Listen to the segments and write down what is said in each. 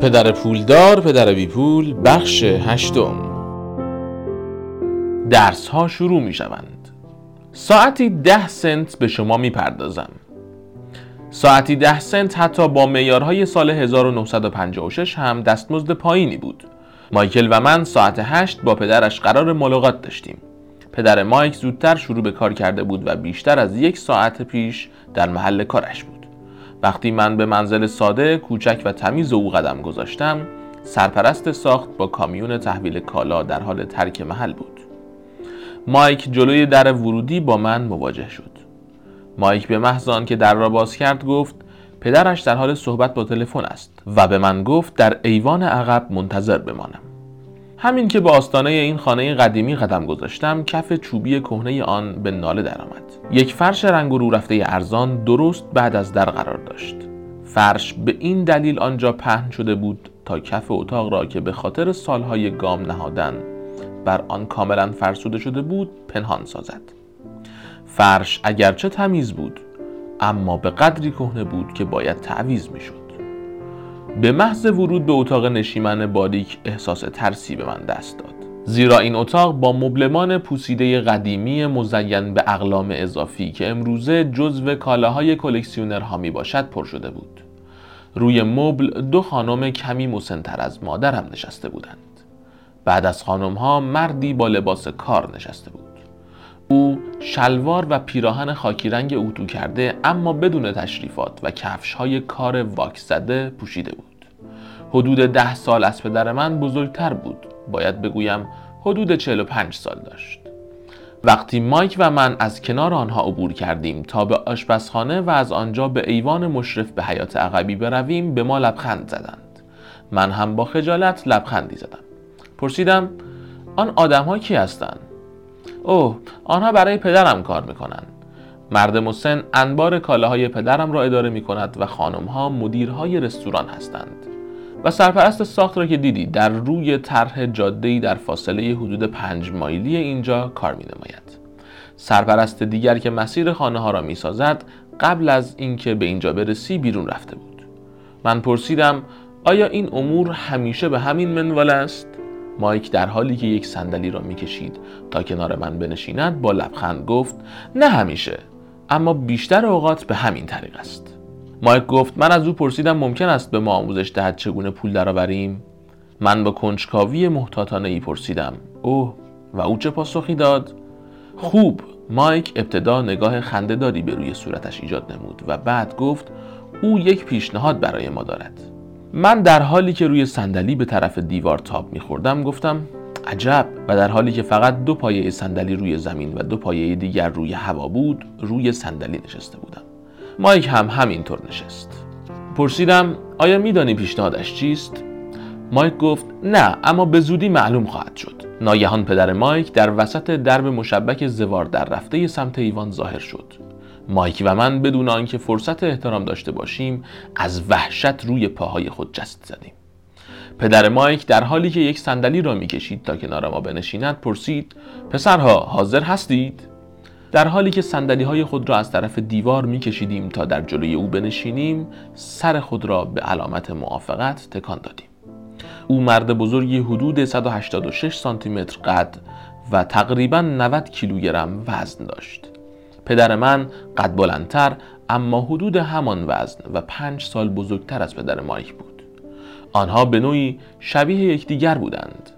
پدر پولدار پدر بی پول بخش هشتم. درس ها شروع می شوند ساعتی ده سنت به شما می پردازم ساعتی ده سنت حتی با میارهای سال 1956 هم دستمزد پایینی بود. مایکل و من ساعت هشت با پدرش قرار ملاقات داشتیم. پدر مایک زودتر شروع به کار کرده بود و بیشتر از یک ساعت پیش در محل کارش بود. وقتی من به منزل ساده، کوچک و تمیز او قدم گذاشتم سرپرست ساخت با کامیون تحویل کالا در حال ترک محل بود. مایک جلوی در ورودی با من مواجه شد. مایک به محض که در را باز کرد گفت پدرش در حال صحبت با تلفن است و به من گفت در ایوان عقب منتظر بمانم. همین که به آستانه این خانه قدیمی قدم گذاشتم کف چوبی کهنه آن به ناله درآمد. یک فرش رنگ رو رفته ارزان درست بعد از در قرار داشت. فرش به این دلیل آنجا پهن شده بود تا کف اتاق را که به خاطر سالهای گام نهادن بر آن کاملا فرسوده شده بود پنهان سازد. فرش اگرچه تمیز بود اما به قدری کهنه بود که باید تعویز می‌شد. به محض ورود به اتاق نشیمن باریک احساس ترسی به من دست داد. زیرا این اتاق با مبلمان پوسیده قدیمی مزین به اقلام اضافی که امروزه جزو کالاهای کلکسیونرها می باشد پر شده بود. روی مبل دو خانم کمی مسنتر از مادرم نشسته بودند. بعد از خانم ها مردی با لباس کار نشسته بود. او شلوار و پیراهن خاکی رنگ اتو کرده اما بدون تشریفات و کفش های کار واکس زده پوشیده بود. حدود ده سال از پدر من بزرگتر بود باید بگویم حدود 45 سال داشت. وقتی مایک و من از کنار آنها عبور کردیم تا به آشپزخانه و از آنجا به ایوان مشرف به حیات عقبی برویم به ما لبخند زدند. من هم با خجالت لبخندی زدم. پرسیدم آن آدم کی هستند؟ اوه آنها برای پدرم کار می‌کنند مرد مسن انبار کالاهای پدرم را اداره می کند و خانمها مدیرهای رستوران هستند و سرپرست ساخت را که دیدی در روی طرح جاده‌ای در فاصله حدود پنج مایلی اینجا کار می نماید. سرپرست دیگر که مسیر خانه ها را می سازد قبل از اینکه به اینجا برسی بیرون رفته بود. من پرسیدم آیا این امور همیشه به همین منوال است؟ مایک در حالی که یک صندلی را می‌کشید تا کنار من بنشیند با لبخند گفت نه همیشه اما بیشتر اوقات به همین طریق است. مایک گفت من از او پرسیدم ممکن است به ما آموزش دهد چگونه پول درآوریم؟ من با کنجکاوی محتاطانه ای پرسیدم اوه و او چه پاسخی داد؟ خوب مایک ابتدا نگاه خندهداری به روی صورتش ایجاد نمود و بعد گفت او یک پیشنهاد برای ما دارد. من در حالی که روی صندلی به طرف دیوار تاب میخوردم گفتم عجب. و در حالی که فقط دو پایه صندلی روی زمین و دو پایه دیگر روی هوا بود روی صندلی نشسته بودم. مایک هم همینطور نشست. پرسیدم آیا میدانی پیشنهادش چیست؟ مایک گفت نه اما به زودی معلوم خواهد شد. ناگهان پدر مایک در وسط درب مشبک زوار در رفته سمت ایوان ظاهر شد. مایک و من بدون آنکه فرصت احترام داشته باشیم از وحشت روی پاهای خود جست زدیم. پدر مایک در حالی که یک صندلی را می‌کشید تا کنار ما بنشیند پرسید پسرها حاضر هستید؟ در حالی که صندلی های خود را از طرف دیوار میکشیدیم تا در جلوی او بنشینیم سر خود را به علامت موافقت تکان دادیم. او مرد بزرگی حدود 186 سانتی متر قد و تقریبا 90 کیلوگرم وزن داشت. پدر من قد بلندتر اما حدود همان وزن و پنج سال بزرگتر از پدر مایک بود. آنها به نوعی شبیه یکدیگر بودند.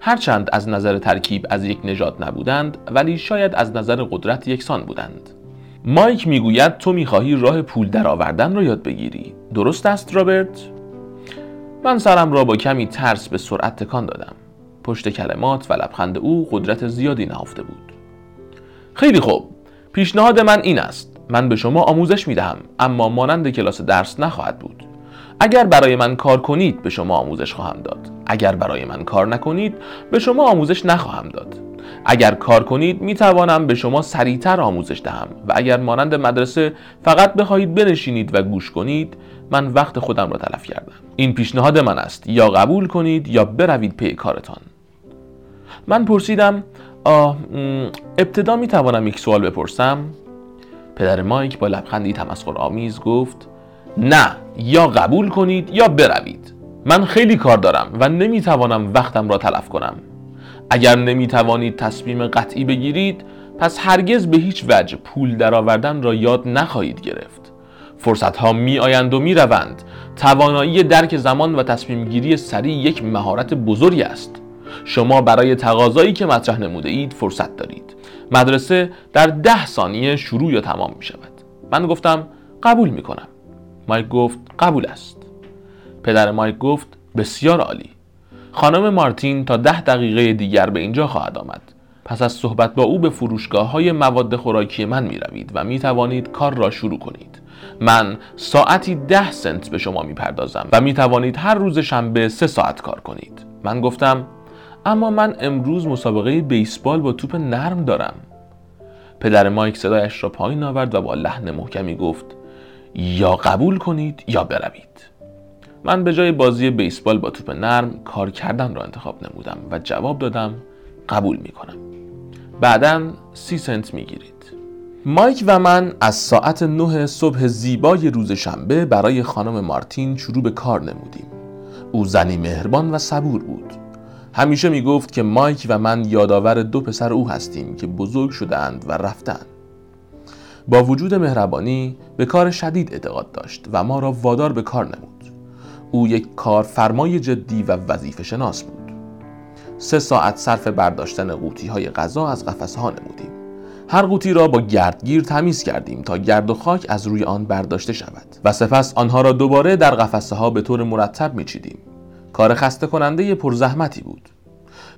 هرچند از نظر ترکیب از یک نژاد نبودند ولی شاید از نظر قدرت یکسان بودند. مایک می‌گوید تو می‌خواهی راه پول درآوردن را یاد بگیری. درست است رابرت؟ من سرم را با کمی ترس به سرعت تکان دادم. پشت کلمات و لبخند او قدرت زیادی نهفته بود. خیلی خوب. پیشنهاد من این است. من به شما آموزش می دهم اما مانند کلاس درس نخواهد بود. اگر برای من کار کنید به شما آموزش خواهم داد. اگر برای من کار نکنید به شما آموزش نخواهم داد. اگر کار کنید می توانم به شما سریعتر آموزش دهم و اگر مانند مدرسه فقط بخواهید بنشینید و گوش کنید من وقت خودم را تلف کردم. این پیشنهاد من است. یا قبول کنید یا بروید پی کارتان. من پرسیدم آه ابتدا می توانم یک سوال بپرسم؟ پدر مایک با لبخندی تمسخر آمیز گفت نه یا قبول کنید یا بروید. من خیلی کار دارم و نمی‌توانم وقتم را تلف کنم. اگر نمی‌توانید تصمیم قطعی بگیرید پس هرگز به هیچ وجه پول درآوردن را یاد نخواهید گرفت. فرصت ها می آیند و می روند توانایی درک زمان و تصمیم گیری سریع یک مهارت بزرگی است. شما برای تقاضایی که مطرح نموده اید فرصت دارید. مدرسه در ده ثانیه شروع یا تمام می شود. من گفتم قبول می کنم. مایک گفت قبول است. پدر مایک گفت بسیار عالی. خانم مارتین تا ده دقیقه دیگر به اینجا خواهد آمد. پس از صحبت با او به فروشگاه های مواد خوراکی من می روید و می توانید کار را شروع کنید. من ساعتی ده سنت به شما می پردازم و می توانید هر روز شنبه سه ساعت کار کنید. من گفتم اما من امروز مسابقه بیسبال با توپ نرم دارم. پدر مایک صدایش را پایین آورد و با لحن محکمی گفت یا قبول کنید یا بروید. من به جای بازی بیسبال با توپ نرم کار کردن را انتخاب نمودم و جواب دادم قبول می کنم. بعدا سی سنت می گیرید. مایک و من از ساعت نه صبح زیبای روز شنبه برای خانم مارتین شروع به کار نمودیم. او زنی مهربان و صبور بود. همیشه می گفت که مایک و من یادآور دو پسر او هستیم که بزرگ شدهاند و رفتند با وجود مهربانی به کار شدید اعتقاد داشت و ما را وادار به کار نمود. او یک کارفرمای جدی و وظیفه شناس بود. سه ساعت صرف برداشتن قوطی های غذا از قفسه ها نمودیم. هر قوطی را با گردگیر تمیز کردیم تا گرد و خاک از روی آن برداشته شود و سپس آنها را دوباره در قفسه ها به طور مرتب میچیدیم. کار خسته کننده پرزحمتی بود.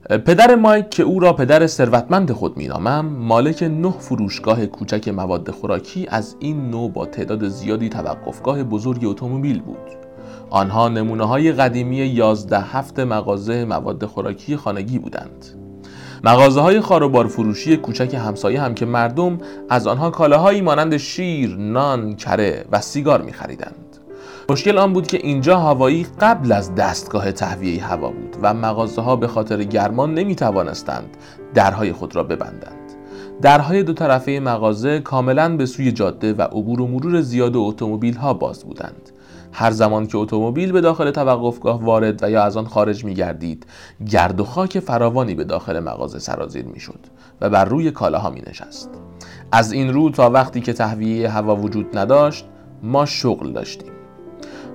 پدر مایک که او را پدر ثروتمند خود مینامم مالک نه فروشگاه کوچک مواد خوراکی از این نوع با تعداد زیادی توقفگاه بزرگ اتومبیل بود. آنها نمونه های قدیمی 11 هفت مغازه مواد خوراکی خانگی بودند. مغازه های خاروبار فروشی کوچک همسایه هم که مردم از آنها کالاهایی مانند شیر، نان، کره و سیگار می خریدند. مشکل آن بود که اینجا هوایی قبل از دستگاه تهویه هوا بود و مغازه ها به خاطر گرمان نمی توانستند درهای خود را ببندند. درهای دو طرفه مغازه کاملا به سوی جاده و عبور و مرور زیاد اتومبیل ها باز بودند. هر زمان که اتومبیل به داخل توقفگاه وارد و یا از آن خارج می گردید گرد و خاک فراوانی به داخل مغازه سرازیر می شد و بر روی کالاها می نشست از این رو تا وقتی که تهویه هوا وجود نداشت ما شغل داشتیم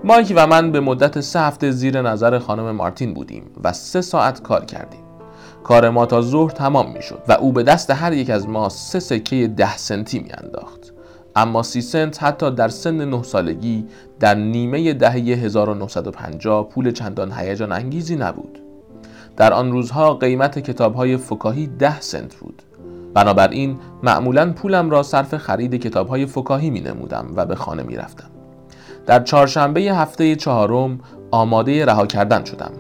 مایک و من به مدت سه هفته زیر نظر خانم مارتین بودیم و سه ساعت کار کردیم. کار ما تا ظهر تمام می شد و او به دست هر یک از ما سه سکه ده سنتی می انداخت اما سی سنت حتی در سن نه سالگی در نیمه دهه 1950 پول چندان هیجان انگیزی نبود. در آن روزها قیمت کتاب های فکاهی ده سنت بود. بنابراین معمولا پولم را صرف خرید کتاب های فکاهی می نمودم و به خانه می رفتم. در چهارشنبه هفته چهارم آماده رها کردن شدم.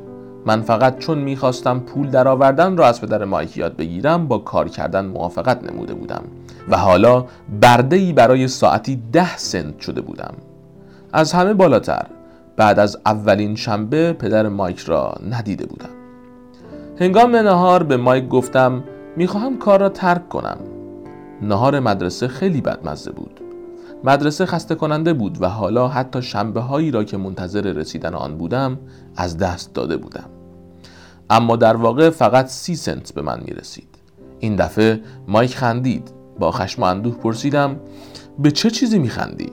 من فقط چون می‌خواستم پول درآوردن را از پدر مایک یاد بگیرم با کار کردن موافقت نموده بودم و حالا برده برای ساعتی ده سنت شده بودم. از همه بالاتر بعد از اولین شنبه پدر مایک را ندیده بودم. هنگام نهار به مایک گفتم می‌خواهم کار را ترک کنم. نهار مدرسه خیلی بدمزه بود. مدرسه خسته کننده بود و حالا حتی شنبه هایی را که منتظر رسیدن آن بودم از دست داده بودم اما در واقع فقط سی سنت به من می رسید این دفعه مایک خندید با خشم و اندوه پرسیدم به چه چیزی می خندی؟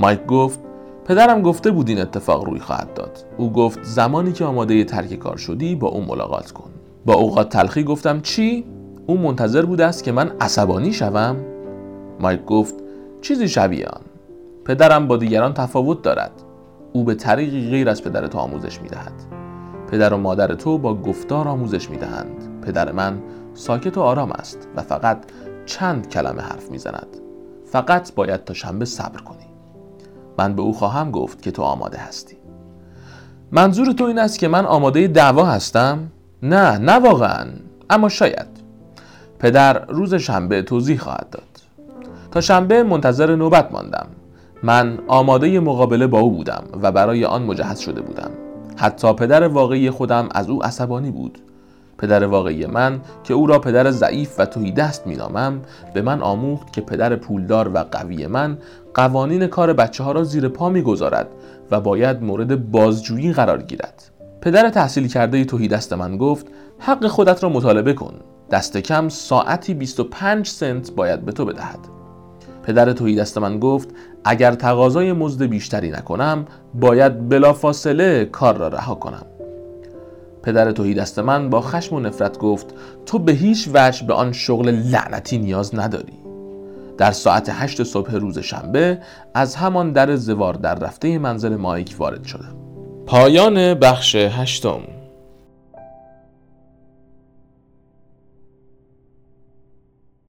مایک گفت پدرم گفته بود این اتفاق روی خواهد داد او گفت زمانی که آماده ترک کار شدی با او ملاقات کن با اوقات تلخی گفتم چی؟ او منتظر بوده است که من عصبانی شوم؟ مایک گفت چیزی شبیه آن. پدرم با دیگران تفاوت دارد. او به طریقی غیر از پدر تو آموزش می دهد پدر و مادر تو با گفتار آموزش می دهند پدر من ساکت و آرام است و فقط چند کلمه حرف می زند فقط باید تا شنبه صبر کنی. من به او خواهم گفت که تو آماده هستی. منظور تو این است که من آماده دعوا هستم؟ نه نه واقعا. اما شاید. پدر روز شنبه توضیح خواهد داد. تا شنبه منتظر نوبت ماندم. من آماده مقابله با او بودم و برای آن مجهز شده بودم. حتی پدر واقعی خودم از او عصبانی بود. پدر واقعی من که او را پدر ضعیف و توهی دست مینامم به من آموخت که پدر پولدار و قوی من قوانین کار بچه ها را زیر پا می‌گذارد و باید مورد بازجویی قرار گیرد. پدر تحصیل کرده توهی دست من گفت حق خودت را مطالبه کن. دست کم ساعتی 25 سنت باید به تو بدهد. پدر توهی دست من گفت اگر تقاضای مزد بیشتری نکنم باید بلافاصله کار را رها کنم. پدر توهی دست من با خشم و نفرت گفت تو به هیچ وجه به آن شغل لعنتی نیاز نداری. در ساعت هشت صبح روز شنبه از همان در زوار در رفته منزل مایک وارد شدم. پایان بخش هشتم.